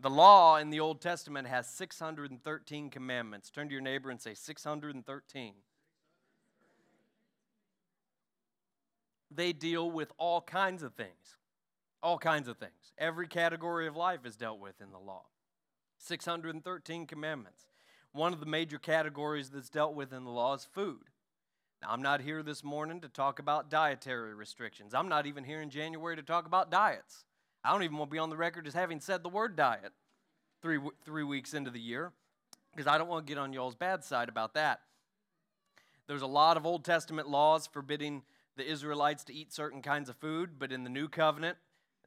The law in the Old Testament has 613 commandments. Turn to your neighbor and say 613. They deal with all kinds of things. All kinds of things. Every category of life is dealt with in the law. 613 commandments. One of the major categories that's dealt with in the law is food. Now, I'm not here this morning to talk about dietary restrictions. I'm not even here in January to talk about diets. I don't even want to be on the record as having said the word diet three, three weeks into the year because I don't want to get on y'all's bad side about that. There's a lot of Old Testament laws forbidding the Israelites to eat certain kinds of food, but in the New Covenant,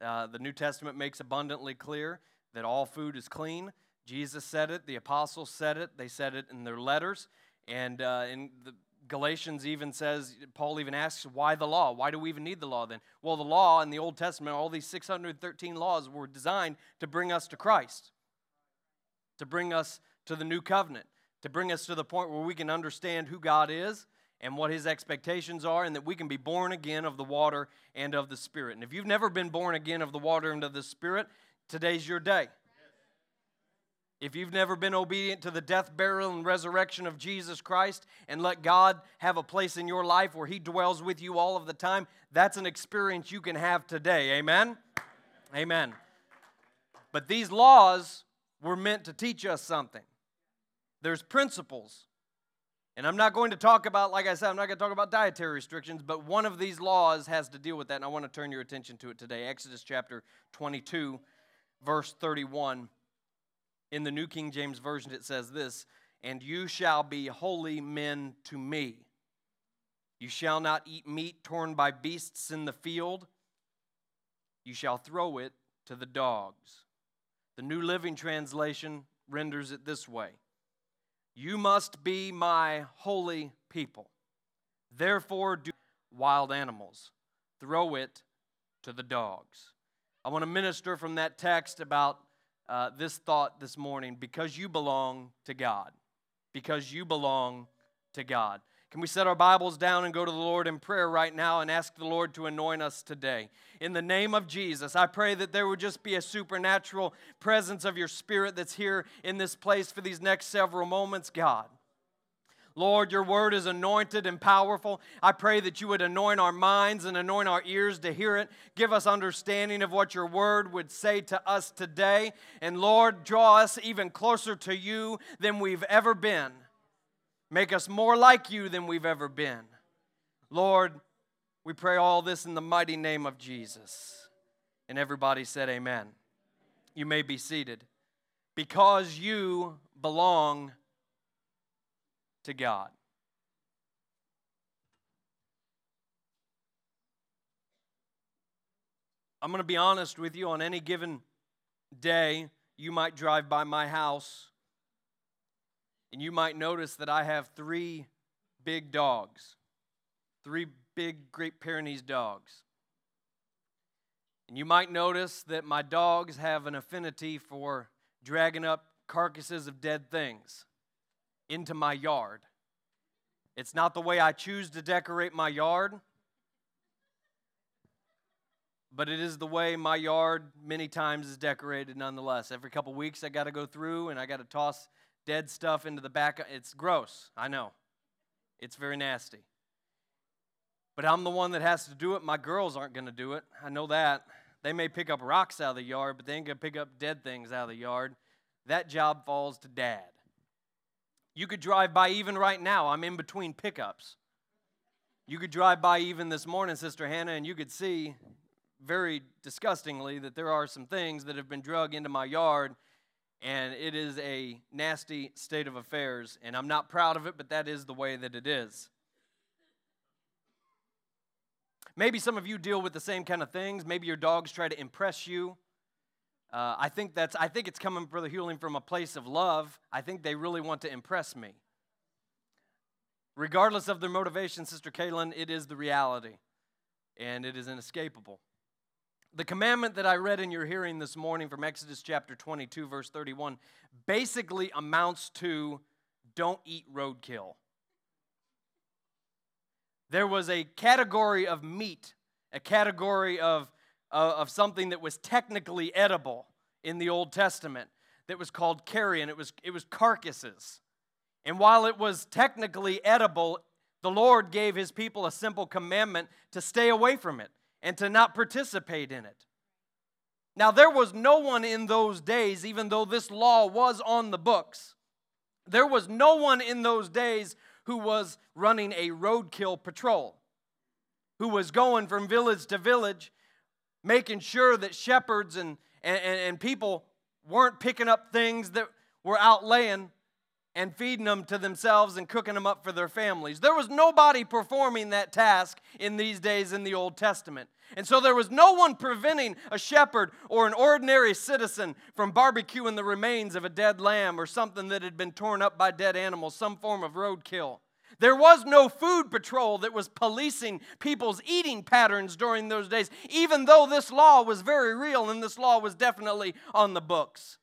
uh, the New Testament makes abundantly clear that all food is clean. Jesus said it, the apostles said it, they said it in their letters. And uh, in the Galatians even says, Paul even asks, why the law? Why do we even need the law then? Well, the law in the Old Testament, all these 613 laws were designed to bring us to Christ, to bring us to the new covenant, to bring us to the point where we can understand who God is and what his expectations are, and that we can be born again of the water and of the Spirit. And if you've never been born again of the water and of the Spirit, today's your day. If you've never been obedient to the death, burial, and resurrection of Jesus Christ and let God have a place in your life where He dwells with you all of the time, that's an experience you can have today. Amen? Amen. But these laws were meant to teach us something. There's principles. And I'm not going to talk about, like I said, I'm not going to talk about dietary restrictions, but one of these laws has to deal with that, and I want to turn your attention to it today. Exodus chapter 22, verse 31. In the New King James Version, it says this And you shall be holy men to me. You shall not eat meat torn by beasts in the field. You shall throw it to the dogs. The New Living Translation renders it this way You must be my holy people. Therefore, do wild animals, throw it to the dogs. I want to minister from that text about uh, this thought this morning because you belong to God. Because you belong to God. Can we set our Bibles down and go to the Lord in prayer right now and ask the Lord to anoint us today? In the name of Jesus, I pray that there would just be a supernatural presence of your Spirit that's here in this place for these next several moments, God. Lord, your word is anointed and powerful. I pray that you would anoint our minds and anoint our ears to hear it. Give us understanding of what your word would say to us today. And Lord, draw us even closer to you than we've ever been. Make us more like you than we've ever been. Lord, we pray all this in the mighty name of Jesus. And everybody said, Amen. You may be seated. Because you belong to God. I'm going to be honest with you on any given day, you might drive by my house and you might notice that I have three big dogs, three big Great Pyrenees dogs. And you might notice that my dogs have an affinity for dragging up carcasses of dead things into my yard. It's not the way I choose to decorate my yard, but it is the way my yard many times is decorated nonetheless. Every couple weeks, I got to go through and I got to toss dead stuff into the back. It's gross, I know. It's very nasty. But I'm the one that has to do it. My girls aren't going to do it. I know that. They may pick up rocks out of the yard, but they ain't going to pick up dead things out of the yard. That job falls to dad. You could drive by even right now. I'm in between pickups. You could drive by even this morning, Sister Hannah, and you could see very disgustingly that there are some things that have been drug into my yard, and it is a nasty state of affairs. And I'm not proud of it, but that is the way that it is. Maybe some of you deal with the same kind of things. Maybe your dogs try to impress you. Uh, I think that's I think it's coming for the healing from a place of love. I think they really want to impress me. Regardless of their motivation, Sister Kaylin, it is the reality, and it is inescapable. The commandment that I read in your hearing this morning from Exodus chapter 22, verse 31, basically amounts to don't eat roadkill. There was a category of meat, a category of Uh, of something that was technically edible in the Old Testament that was called carrion. It was, it was carcasses. And while it was technically edible, the Lord gave his people a simple commandment to stay away from it and to not participate in it. Now, there was no one in those days, even though this law was on the books, there was no one in those days who was running a roadkill patrol, who was going from village to village, making sure that shepherds and, and, and people weren't picking up things that were outlaying and feeding them to themselves and cooking them up for their families. There was nobody performing that task in these days in the Old Testament. And so there was no one preventing a shepherd or an ordinary citizen from barbecuing the remains of a dead lamb or something that had been torn up by dead animals, some form of roadkill. There was no food patrol that was policing people's eating patterns during those days, even though this law was very real and this law was definitely on the books.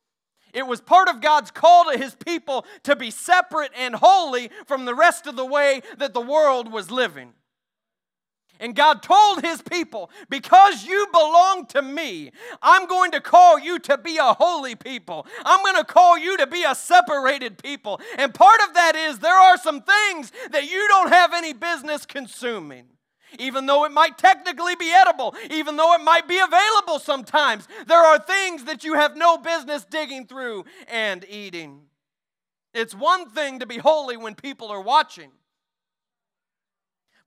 It was part of God's call to his people to be separate and holy from the rest of the way that the world was living. And God told his people, because you belong to me, I'm going to call you to be a holy people. I'm going to call you to be a separated people. And part of that is there are some things that you don't have any business consuming even though it might technically be edible, even though it might be available sometimes. There are things that you have no business digging through and eating. It's one thing to be holy when people are watching,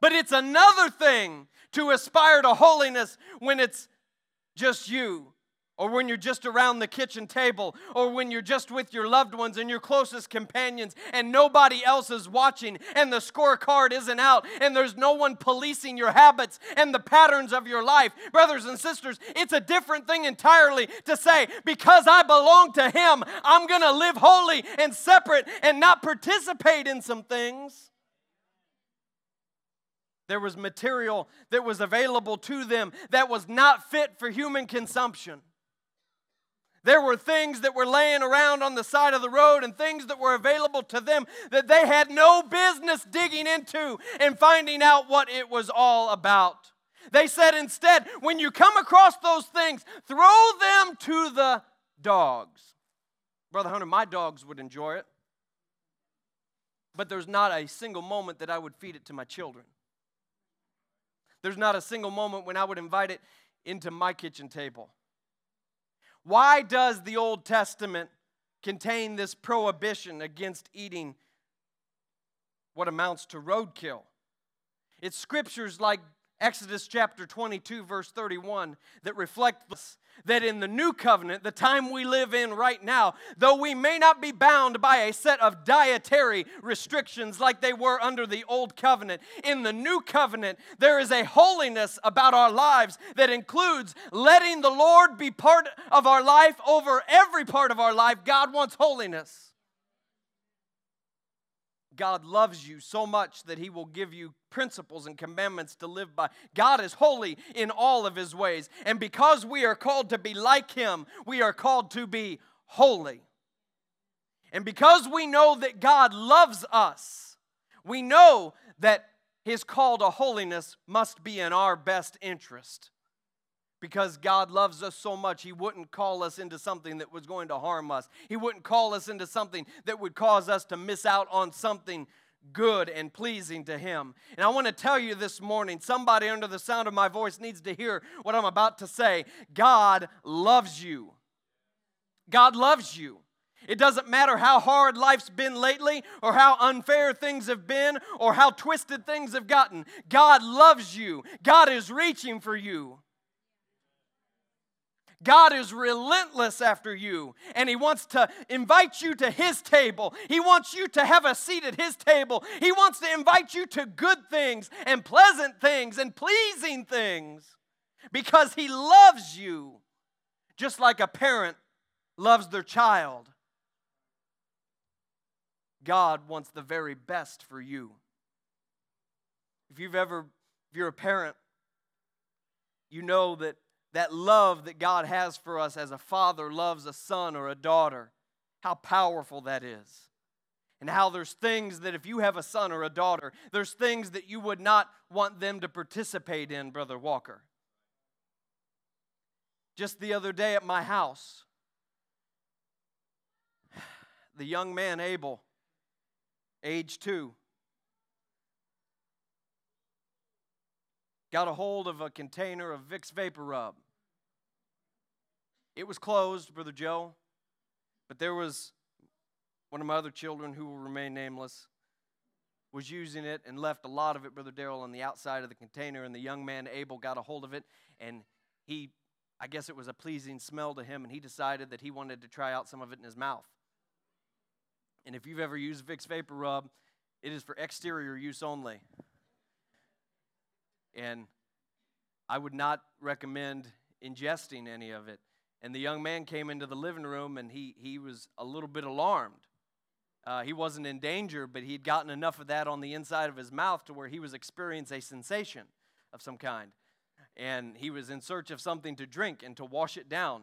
but it's another thing to aspire to holiness when it's just you or when you're just around the kitchen table, or when you're just with your loved ones and your closest companions, and nobody else is watching, and the scorecard isn't out, and there's no one policing your habits and the patterns of your life. Brothers and sisters, it's a different thing entirely to say, because I belong to Him, I'm gonna live holy and separate and not participate in some things. There was material that was available to them that was not fit for human consumption. There were things that were laying around on the side of the road and things that were available to them that they had no business digging into and finding out what it was all about. They said instead, when you come across those things, throw them to the dogs. Brother Hunter, my dogs would enjoy it, but there's not a single moment that I would feed it to my children. There's not a single moment when I would invite it into my kitchen table. Why does the Old Testament contain this prohibition against eating what amounts to roadkill? It's scriptures like Exodus chapter 22, verse 31, that reflect this, that in the new covenant, the time we live in right now, though we may not be bound by a set of dietary restrictions like they were under the old covenant, in the new covenant, there is a holiness about our lives that includes letting the Lord be part of our life over every part of our life. God wants holiness. God loves you so much that He will give you principles and commandments to live by. God is holy in all of His ways. And because we are called to be like Him, we are called to be holy. And because we know that God loves us, we know that His call to holiness must be in our best interest because God loves us so much, He wouldn't call us into something that was going to harm us. He wouldn't call us into something that would cause us to miss out on something good and pleasing to Him. And I want to tell you this morning somebody under the sound of my voice needs to hear what I'm about to say. God loves you. God loves you. It doesn't matter how hard life's been lately, or how unfair things have been, or how twisted things have gotten. God loves you. God is reaching for you. God is relentless after you, and He wants to invite you to His table. He wants you to have a seat at His table. He wants to invite you to good things and pleasant things and pleasing things because He loves you just like a parent loves their child. God wants the very best for you. If you've ever, if you're a parent, you know that that love that God has for us as a father loves a son or a daughter, how powerful that is. And how there's things that if you have a son or a daughter, there's things that you would not want them to participate in, Brother Walker. Just the other day at my house, the young man Abel, age two, got a hold of a container of Vicks Vapor Rub. It was closed, Brother Joe, but there was one of my other children who will remain nameless was using it and left a lot of it, Brother Daryl, on the outside of the container. And the young man, Abel, got a hold of it and he, I guess it was a pleasing smell to him, and he decided that he wanted to try out some of it in his mouth. And if you've ever used Vicks Vapor Rub, it is for exterior use only. And I would not recommend ingesting any of it. And the young man came into the living room and he, he was a little bit alarmed. Uh, he wasn't in danger, but he'd gotten enough of that on the inside of his mouth to where he was experiencing a sensation of some kind. And he was in search of something to drink and to wash it down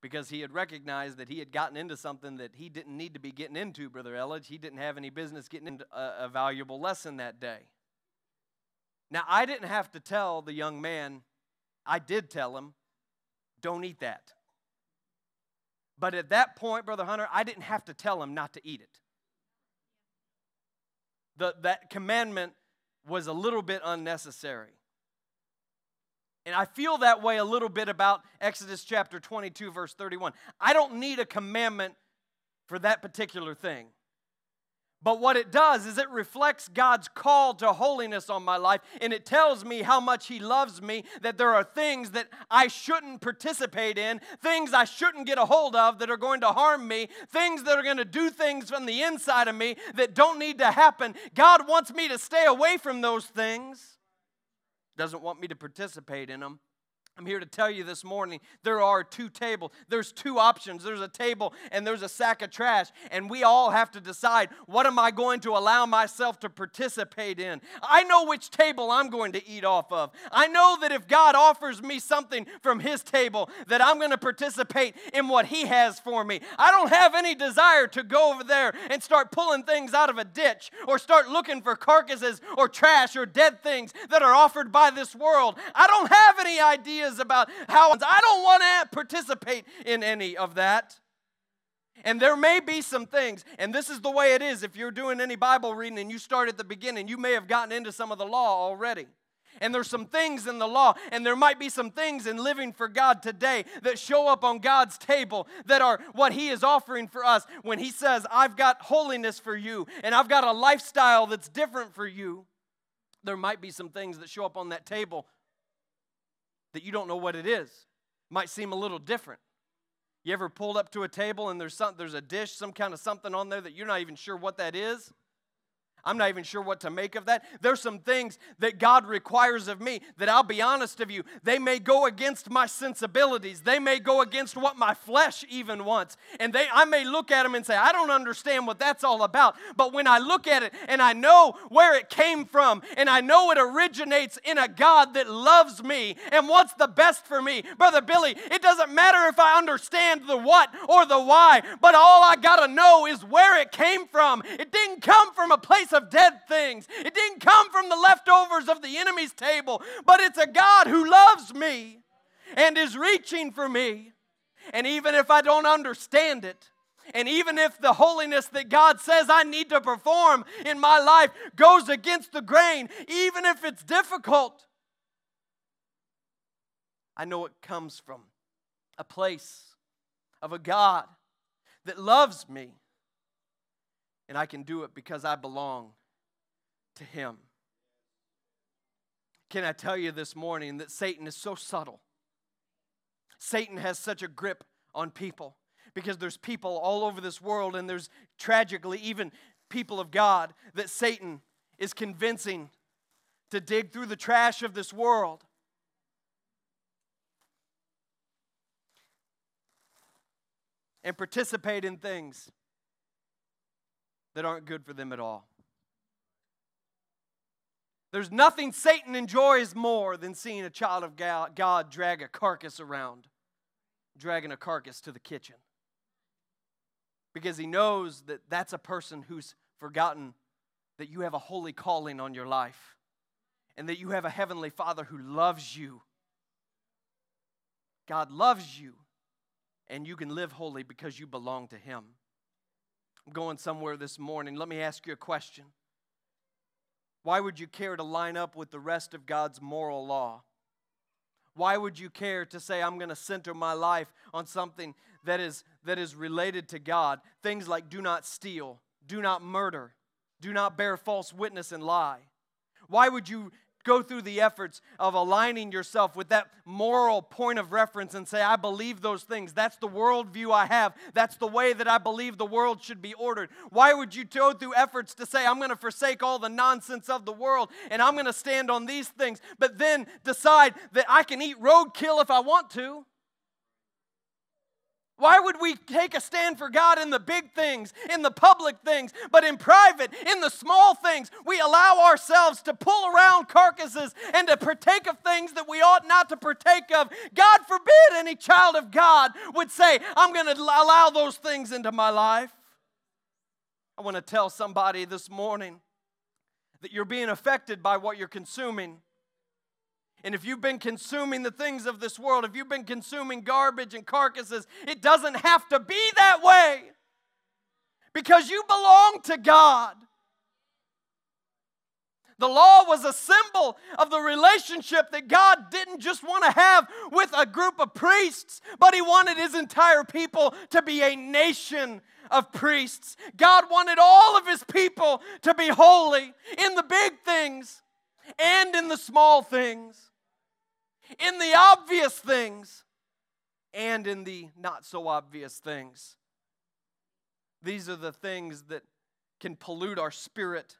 because he had recognized that he had gotten into something that he didn't need to be getting into, Brother Elledge. He didn't have any business getting into a, a valuable lesson that day. Now, I didn't have to tell the young man, I did tell him, don't eat that. But at that point, Brother Hunter, I didn't have to tell him not to eat it. The, that commandment was a little bit unnecessary. And I feel that way a little bit about Exodus chapter 22, verse 31. I don't need a commandment for that particular thing. But what it does is it reflects God's call to holiness on my life, and it tells me how much He loves me, that there are things that I shouldn't participate in, things I shouldn't get a hold of that are going to harm me, things that are going to do things from the inside of me that don't need to happen. God wants me to stay away from those things, doesn't want me to participate in them. I'm here to tell you this morning there are two tables. There's two options. There's a table and there's a sack of trash. And we all have to decide what am I going to allow myself to participate in? I know which table I'm going to eat off of. I know that if God offers me something from His table, that I'm going to participate in what He has for me. I don't have any desire to go over there and start pulling things out of a ditch or start looking for carcasses or trash or dead things that are offered by this world. I don't have any idea ideas about how I don't want to participate in any of that. And there may be some things, and this is the way it is. If you're doing any Bible reading and you start at the beginning, you may have gotten into some of the law already. And there's some things in the law, and there might be some things in living for God today that show up on God's table that are what He is offering for us when He says, I've got holiness for you, and I've got a lifestyle that's different for you. There might be some things that show up on that table that you don't know what it is. Might seem a little different. You ever pulled up to a table and there's some, there's a dish, some kind of something on there that you're not even sure what that is? I'm not even sure what to make of that. There's some things that God requires of me that I'll be honest of you, they may go against my sensibilities. They may go against what my flesh even wants. And they I may look at them and say, "I don't understand what that's all about." But when I look at it and I know where it came from and I know it originates in a God that loves me and wants the best for me. Brother Billy, it doesn't matter if I understand the what or the why, but all I got to know is where it came from. It didn't come from a place of dead things. It didn't come from the leftovers of the enemy's table, but it's a God who loves me and is reaching for me. And even if I don't understand it, and even if the holiness that God says I need to perform in my life goes against the grain, even if it's difficult, I know it comes from a place of a God that loves me and I can do it because I belong to Him. Can I tell you this morning that Satan is so subtle? Satan has such a grip on people because there's people all over this world, and there's tragically even people of God that Satan is convincing to dig through the trash of this world. And participate in things that aren't good for them at all. There's nothing Satan enjoys more than seeing a child of God drag a carcass around, dragging a carcass to the kitchen. Because he knows that that's a person who's forgotten that you have a holy calling on your life and that you have a heavenly Father who loves you. God loves you, and you can live holy because you belong to Him. I'm going somewhere this morning. Let me ask you a question. Why would you care to line up with the rest of God's moral law? Why would you care to say, I'm going to center my life on something that is, that is related to God? Things like do not steal, do not murder, do not bear false witness and lie. Why would you go through the efforts of aligning yourself with that moral point of reference and say, I believe those things. That's the worldview I have. That's the way that I believe the world should be ordered. Why would you go through efforts to say, I'm going to forsake all the nonsense of the world and I'm going to stand on these things, but then decide that I can eat roadkill if I want to? Why would we take a stand for God in the big things, in the public things, but in private, in the small things, we allow ourselves to pull around carcasses and to partake of things that we ought not to partake of? God forbid any child of God would say, I'm going to allow those things into my life. I want to tell somebody this morning that you're being affected by what you're consuming. And if you've been consuming the things of this world, if you've been consuming garbage and carcasses, it doesn't have to be that way because you belong to God. The law was a symbol of the relationship that God didn't just want to have with a group of priests, but He wanted His entire people to be a nation of priests. God wanted all of His people to be holy in the big things and in the small things in the obvious things and in the not so obvious things. These are the things that can pollute our spirit.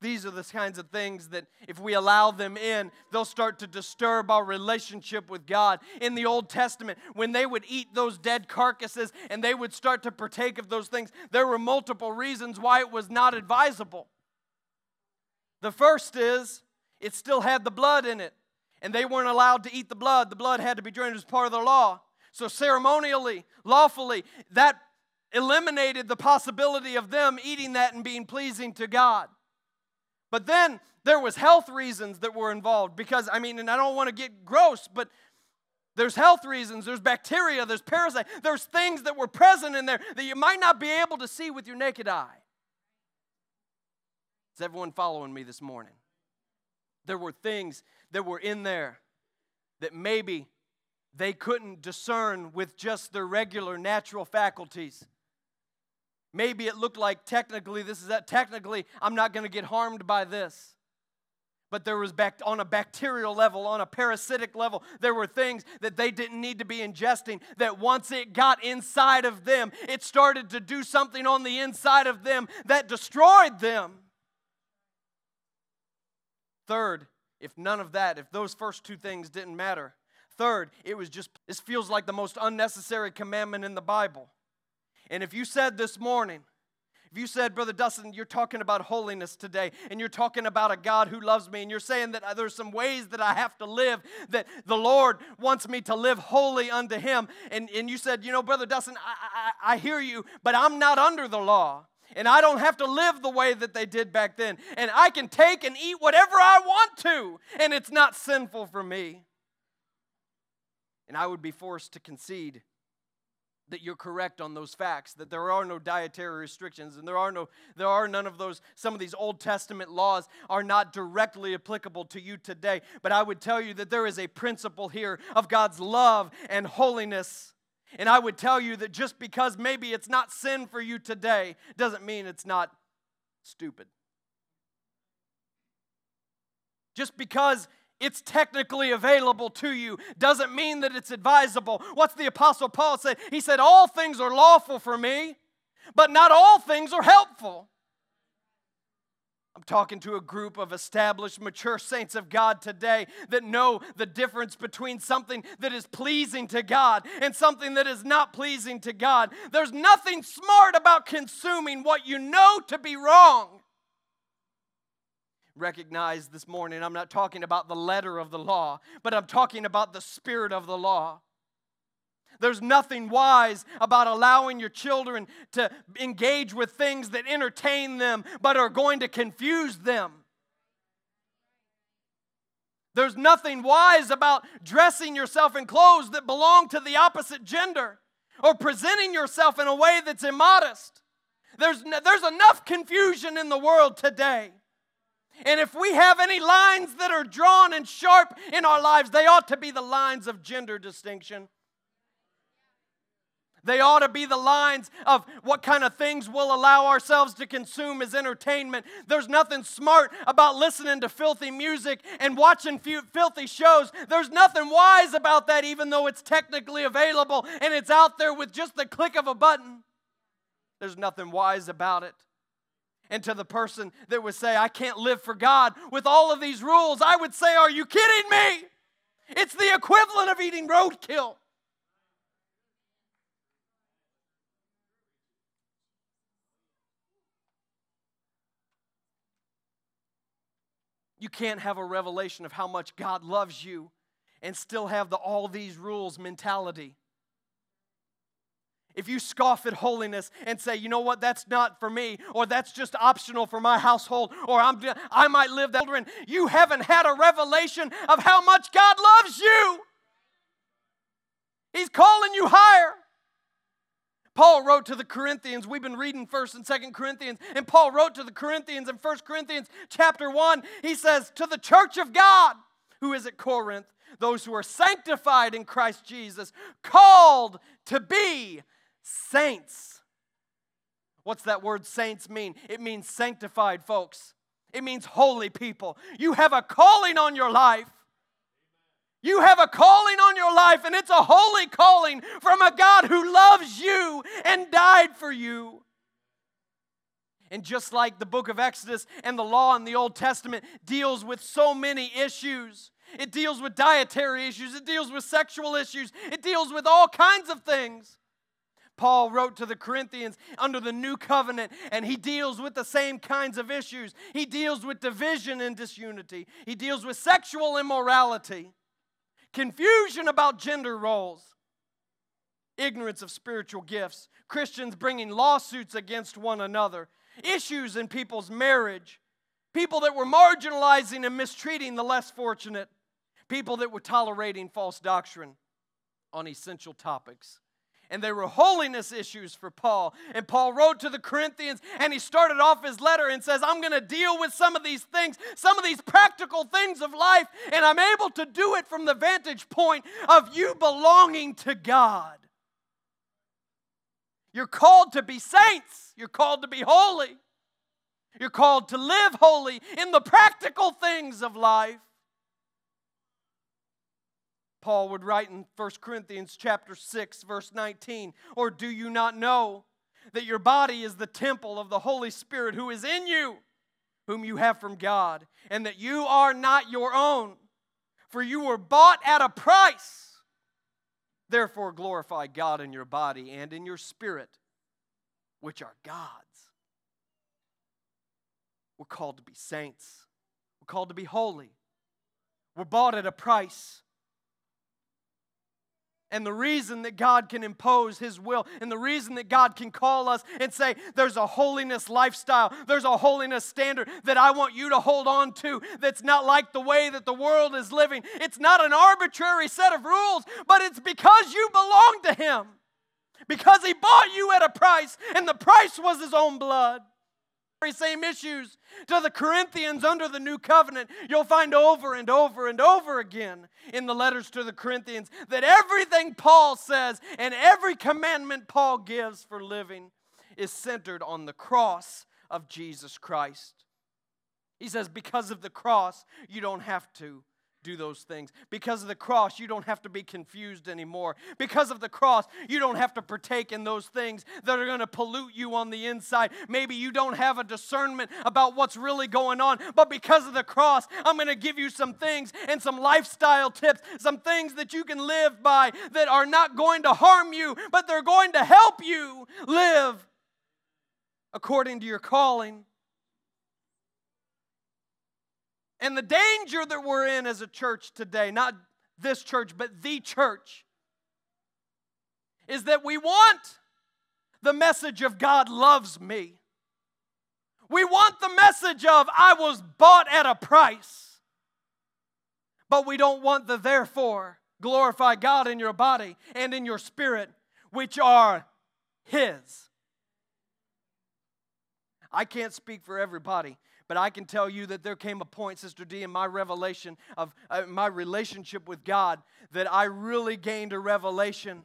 These are the kinds of things that, if we allow them in, they'll start to disturb our relationship with God. In the Old Testament, when they would eat those dead carcasses and they would start to partake of those things, there were multiple reasons why it was not advisable. The first is it still had the blood in it and they weren't allowed to eat the blood. The blood had to be drained as part of the law. So, ceremonially, lawfully, that eliminated the possibility of them eating that and being pleasing to God. But then there was health reasons that were involved because I mean, and I don't want to get gross, but there's health reasons, there's bacteria, there's parasites, there's things that were present in there that you might not be able to see with your naked eye. Is everyone following me this morning? There were things that were in there that maybe they couldn't discern with just their regular natural faculties. Maybe it looked like technically this is that technically I'm not going to get harmed by this. But there was back on a bacterial level, on a parasitic level, there were things that they didn't need to be ingesting that once it got inside of them, it started to do something on the inside of them that destroyed them. Third, if none of that, if those first two things didn't matter. Third, it was just, this feels like the most unnecessary commandment in the Bible. And if you said this morning, if you said, Brother Dustin, you're talking about holiness today, and you're talking about a God who loves me, and you're saying that there's some ways that I have to live, that the Lord wants me to live holy unto Him, and, and you said, You know, Brother Dustin, I, I, I hear you, but I'm not under the law and I don't have to live the way that they did back then. And I can take and eat whatever I want to, and it's not sinful for me. And I would be forced to concede that you're correct on those facts that there are no dietary restrictions and there are no there are none of those some of these old testament laws are not directly applicable to you today but i would tell you that there is a principle here of god's love and holiness and I would tell you that just because maybe it's not sin for you today doesn't mean it's not stupid. Just because it's technically available to you doesn't mean that it's advisable. What's the Apostle Paul say? He said, All things are lawful for me, but not all things are helpful. I'm talking to a group of established, mature saints of God today that know the difference between something that is pleasing to God and something that is not pleasing to God. There's nothing smart about consuming what you know to be wrong. Recognize this morning, I'm not talking about the letter of the law, but I'm talking about the spirit of the law. There's nothing wise about allowing your children to engage with things that entertain them but are going to confuse them. There's nothing wise about dressing yourself in clothes that belong to the opposite gender or presenting yourself in a way that's immodest. There's, there's enough confusion in the world today. And if we have any lines that are drawn and sharp in our lives, they ought to be the lines of gender distinction. They ought to be the lines of what kind of things we'll allow ourselves to consume as entertainment. There's nothing smart about listening to filthy music and watching filthy shows. There's nothing wise about that, even though it's technically available and it's out there with just the click of a button. There's nothing wise about it. And to the person that would say, I can't live for God with all of these rules, I would say, Are you kidding me? It's the equivalent of eating roadkill. You can't have a revelation of how much God loves you and still have the all these rules mentality. If you scoff at holiness and say, you know what, that's not for me, or that's just optional for my household, or I'm, I might live that, children, you haven't had a revelation of how much God loves you. He's calling you higher. Paul wrote to the Corinthians. We've been reading 1st and 2nd Corinthians, and Paul wrote to the Corinthians in 1 Corinthians chapter 1. He says, To the church of God who is at Corinth, those who are sanctified in Christ Jesus, called to be saints. What's that word saints mean? It means sanctified folks. It means holy people. You have a calling on your life. You have a calling on your life, and it's a holy calling from a God who loves you and died for you. And just like the book of Exodus and the law in the Old Testament deals with so many issues, it deals with dietary issues, it deals with sexual issues, it deals with all kinds of things. Paul wrote to the Corinthians under the new covenant, and he deals with the same kinds of issues. He deals with division and disunity, he deals with sexual immorality confusion about gender roles, ignorance of spiritual gifts, Christians bringing lawsuits against one another, issues in people's marriage, people that were marginalizing and mistreating the less fortunate, people that were tolerating false doctrine on essential topics and they were holiness issues for Paul. And Paul wrote to the Corinthians and he started off his letter and says, I'm going to deal with some of these things, some of these practical things of life, and I'm able to do it from the vantage point of you belonging to God. You're called to be saints, you're called to be holy, you're called to live holy in the practical things of life. Paul would write in 1 Corinthians chapter 6 verse 19, or do you not know that your body is the temple of the Holy Spirit who is in you, whom you have from God, and that you are not your own, for you were bought at a price. Therefore glorify God in your body and in your spirit, which are God's. We're called to be saints. We're called to be holy. We're bought at a price. And the reason that God can impose His will, and the reason that God can call us and say, There's a holiness lifestyle, there's a holiness standard that I want you to hold on to that's not like the way that the world is living. It's not an arbitrary set of rules, but it's because you belong to Him. Because He bought you at a price, and the price was His own blood same issues to the Corinthians under the new covenant. You'll find over and over and over again in the letters to the Corinthians that everything Paul says and every commandment Paul gives for living is centered on the cross of Jesus Christ. He says, because of the cross, you don't have to do those things. Because of the cross, you don't have to be confused anymore. Because of the cross, you don't have to partake in those things that are going to pollute you on the inside. Maybe you don't have a discernment about what's really going on, but because of the cross, I'm going to give you some things and some lifestyle tips, some things that you can live by that are not going to harm you, but they're going to help you live according to your calling. And the danger that we're in as a church today, not this church, but the church, is that we want the message of God loves me. We want the message of I was bought at a price. But we don't want the therefore glorify God in your body and in your spirit, which are His. I can't speak for everybody, but I can tell you that there came a point, Sister D, in my revelation of uh, my relationship with God, that I really gained a revelation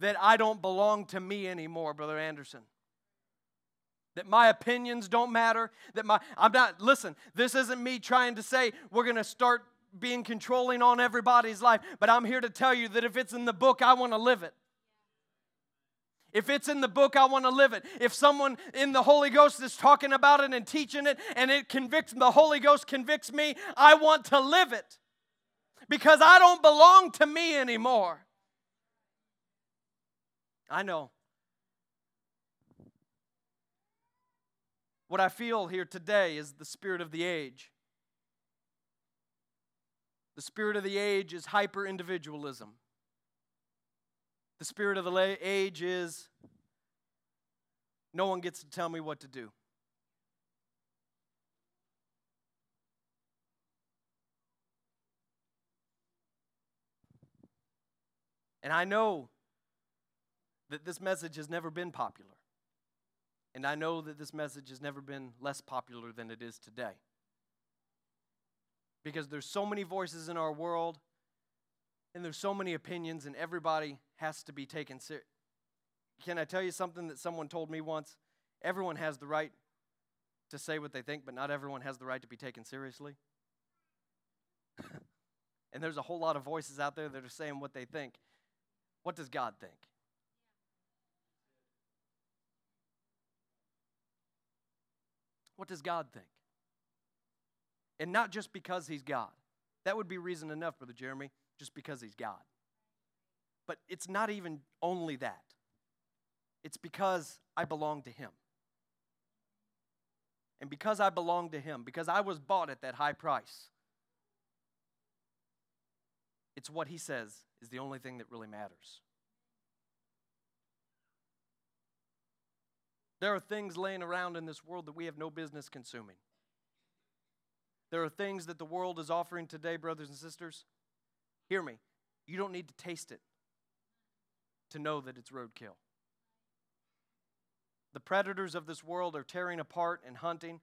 that I don't belong to me anymore, Brother Anderson. That my opinions don't matter. That my, I'm not, listen, this isn't me trying to say we're going to start being controlling on everybody's life, but I'm here to tell you that if it's in the book, I want to live it. If it's in the book, I want to live it. If someone in the Holy Ghost is talking about it and teaching it and it convicts, the Holy Ghost convicts me, I want to live it because I don't belong to me anymore. I know. What I feel here today is the spirit of the age. The spirit of the age is hyper individualism. The spirit of the age is no one gets to tell me what to do. And I know that this message has never been popular. And I know that this message has never been less popular than it is today. Because there's so many voices in our world, and there's so many opinions, and everybody has to be taken serious. Can I tell you something that someone told me once? Everyone has the right to say what they think, but not everyone has the right to be taken seriously. and there's a whole lot of voices out there that are saying what they think. What does God think? What does God think? And not just because He's God. That would be reason enough, Brother Jeremy, just because He's God. But it's not even only that, it's because I belong to Him. And because I belong to Him, because I was bought at that high price, it's what He says is the only thing that really matters. There are things laying around in this world that we have no business consuming. There are things that the world is offering today, brothers and sisters. Hear me. You don't need to taste it to know that it's roadkill. The predators of this world are tearing apart and hunting.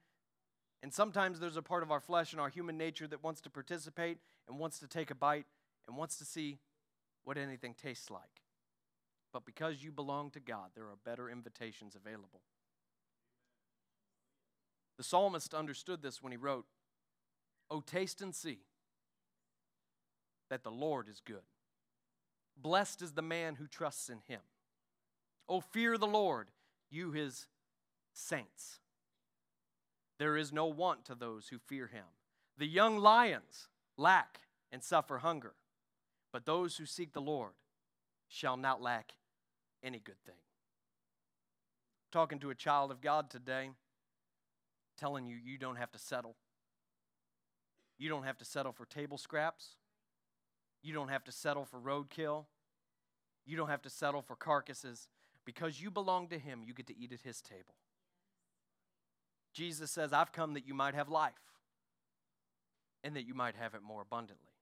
And sometimes there's a part of our flesh and our human nature that wants to participate and wants to take a bite and wants to see what anything tastes like. But because you belong to God, there are better invitations available. The psalmist understood this when he wrote, Oh, taste and see that the Lord is good. Blessed is the man who trusts in him. Oh, fear the Lord, you his saints. There is no want to those who fear him. The young lions lack and suffer hunger, but those who seek the Lord shall not lack any good thing. Talking to a child of God today, telling you you don't have to settle. You don't have to settle for table scraps. You don't have to settle for roadkill. You don't have to settle for carcasses. Because you belong to Him, you get to eat at His table. Jesus says, I've come that you might have life and that you might have it more abundantly.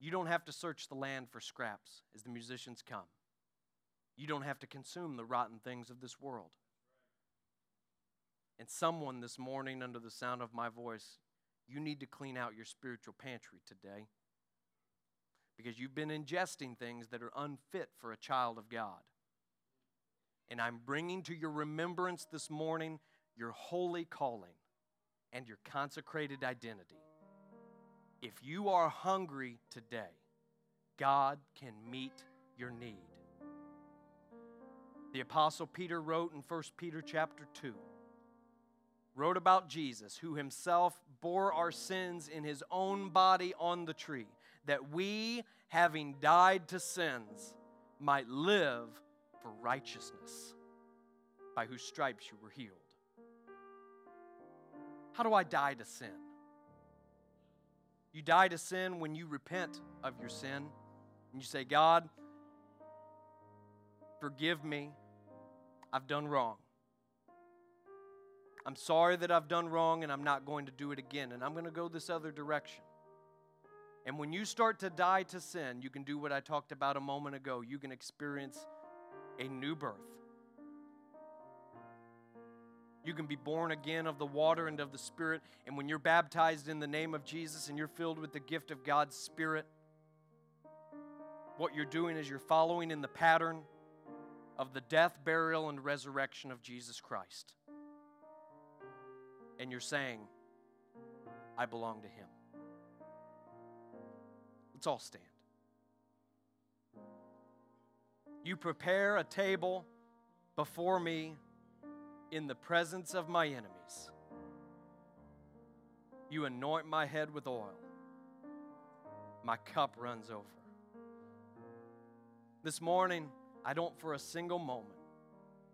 You don't have to search the land for scraps as the musicians come. You don't have to consume the rotten things of this world. And someone this morning, under the sound of my voice, you need to clean out your spiritual pantry today because you've been ingesting things that are unfit for a child of God. And I'm bringing to your remembrance this morning your holy calling and your consecrated identity. If you are hungry today, God can meet your need. The apostle Peter wrote in 1 Peter chapter 2 wrote about Jesus who himself bore our sins in his own body on the tree that we having died to sins might live for righteousness by whose stripes you were healed. How do I die to sin? You die to sin when you repent of your sin and you say, God, Forgive me. I've done wrong. I'm sorry that I've done wrong and I'm not going to do it again. And I'm going to go this other direction. And when you start to die to sin, you can do what I talked about a moment ago. You can experience a new birth. You can be born again of the water and of the Spirit. And when you're baptized in the name of Jesus and you're filled with the gift of God's Spirit, what you're doing is you're following in the pattern of the death, burial, and resurrection of Jesus Christ. And you're saying, I belong to Him. Let's all stand. You prepare a table before me in the presence of my enemies. You anoint my head with oil. My cup runs over. This morning, I don't for a single moment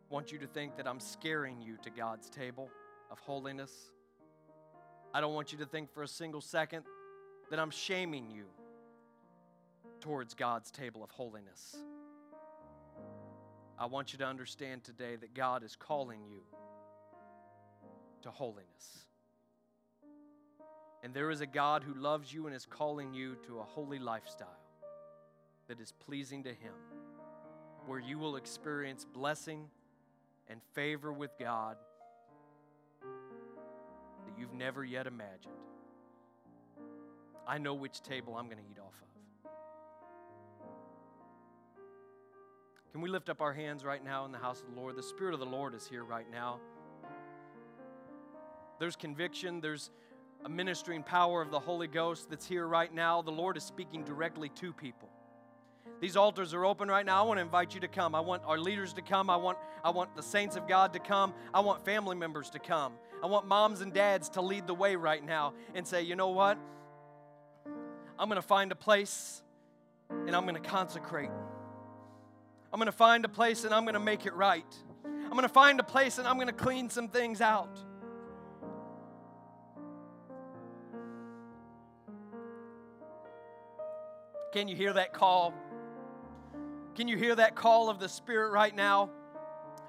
want you to think that I'm scaring you to God's table of holiness. I don't want you to think for a single second that I'm shaming you towards God's table of holiness. I want you to understand today that God is calling you to holiness. And there is a God who loves you and is calling you to a holy lifestyle that is pleasing to Him, where you will experience blessing and favor with God that you've never yet imagined. I know which table I'm going to eat off of. Can we lift up our hands right now in the house of the Lord? The Spirit of the Lord is here right now. There's conviction, there's a ministering power of the Holy Ghost that's here right now. The Lord is speaking directly to people. These altars are open right now. I want to invite you to come. I want our leaders to come. I want, I want the saints of God to come. I want family members to come. I want moms and dads to lead the way right now and say, you know what? I'm going to find a place and I'm going to consecrate. I'm going to find a place and I'm going to make it right. I'm going to find a place and I'm going to clean some things out. Can you hear that call? Can you hear that call of the Spirit right now?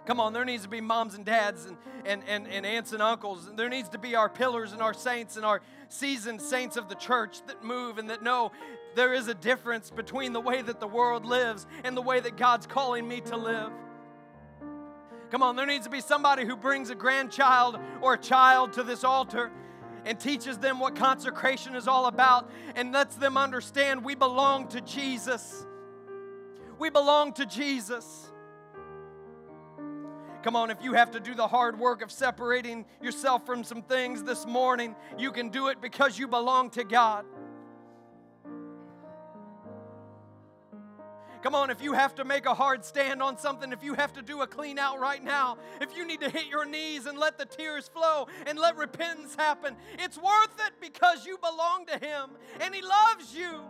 Come on, there needs to be moms and dads and, and, and, and aunts and uncles. There needs to be our pillars and our saints and our seasoned saints of the church that move and that know there is a difference between the way that the world lives and the way that God's calling me to live. Come on, there needs to be somebody who brings a grandchild or a child to this altar and teaches them what consecration is all about and lets them understand we belong to Jesus. We belong to Jesus. Come on, if you have to do the hard work of separating yourself from some things this morning, you can do it because you belong to God. Come on, if you have to make a hard stand on something, if you have to do a clean out right now, if you need to hit your knees and let the tears flow and let repentance happen, it's worth it because you belong to Him and He loves you.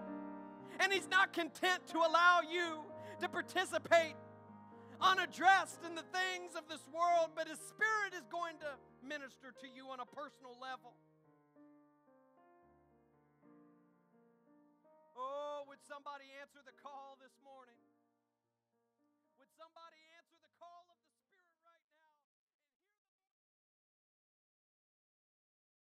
And He's not content to allow you to participate unaddressed in the things of this world, but His Spirit is going to minister to you on a personal level. Oh, would somebody answer the call this morning?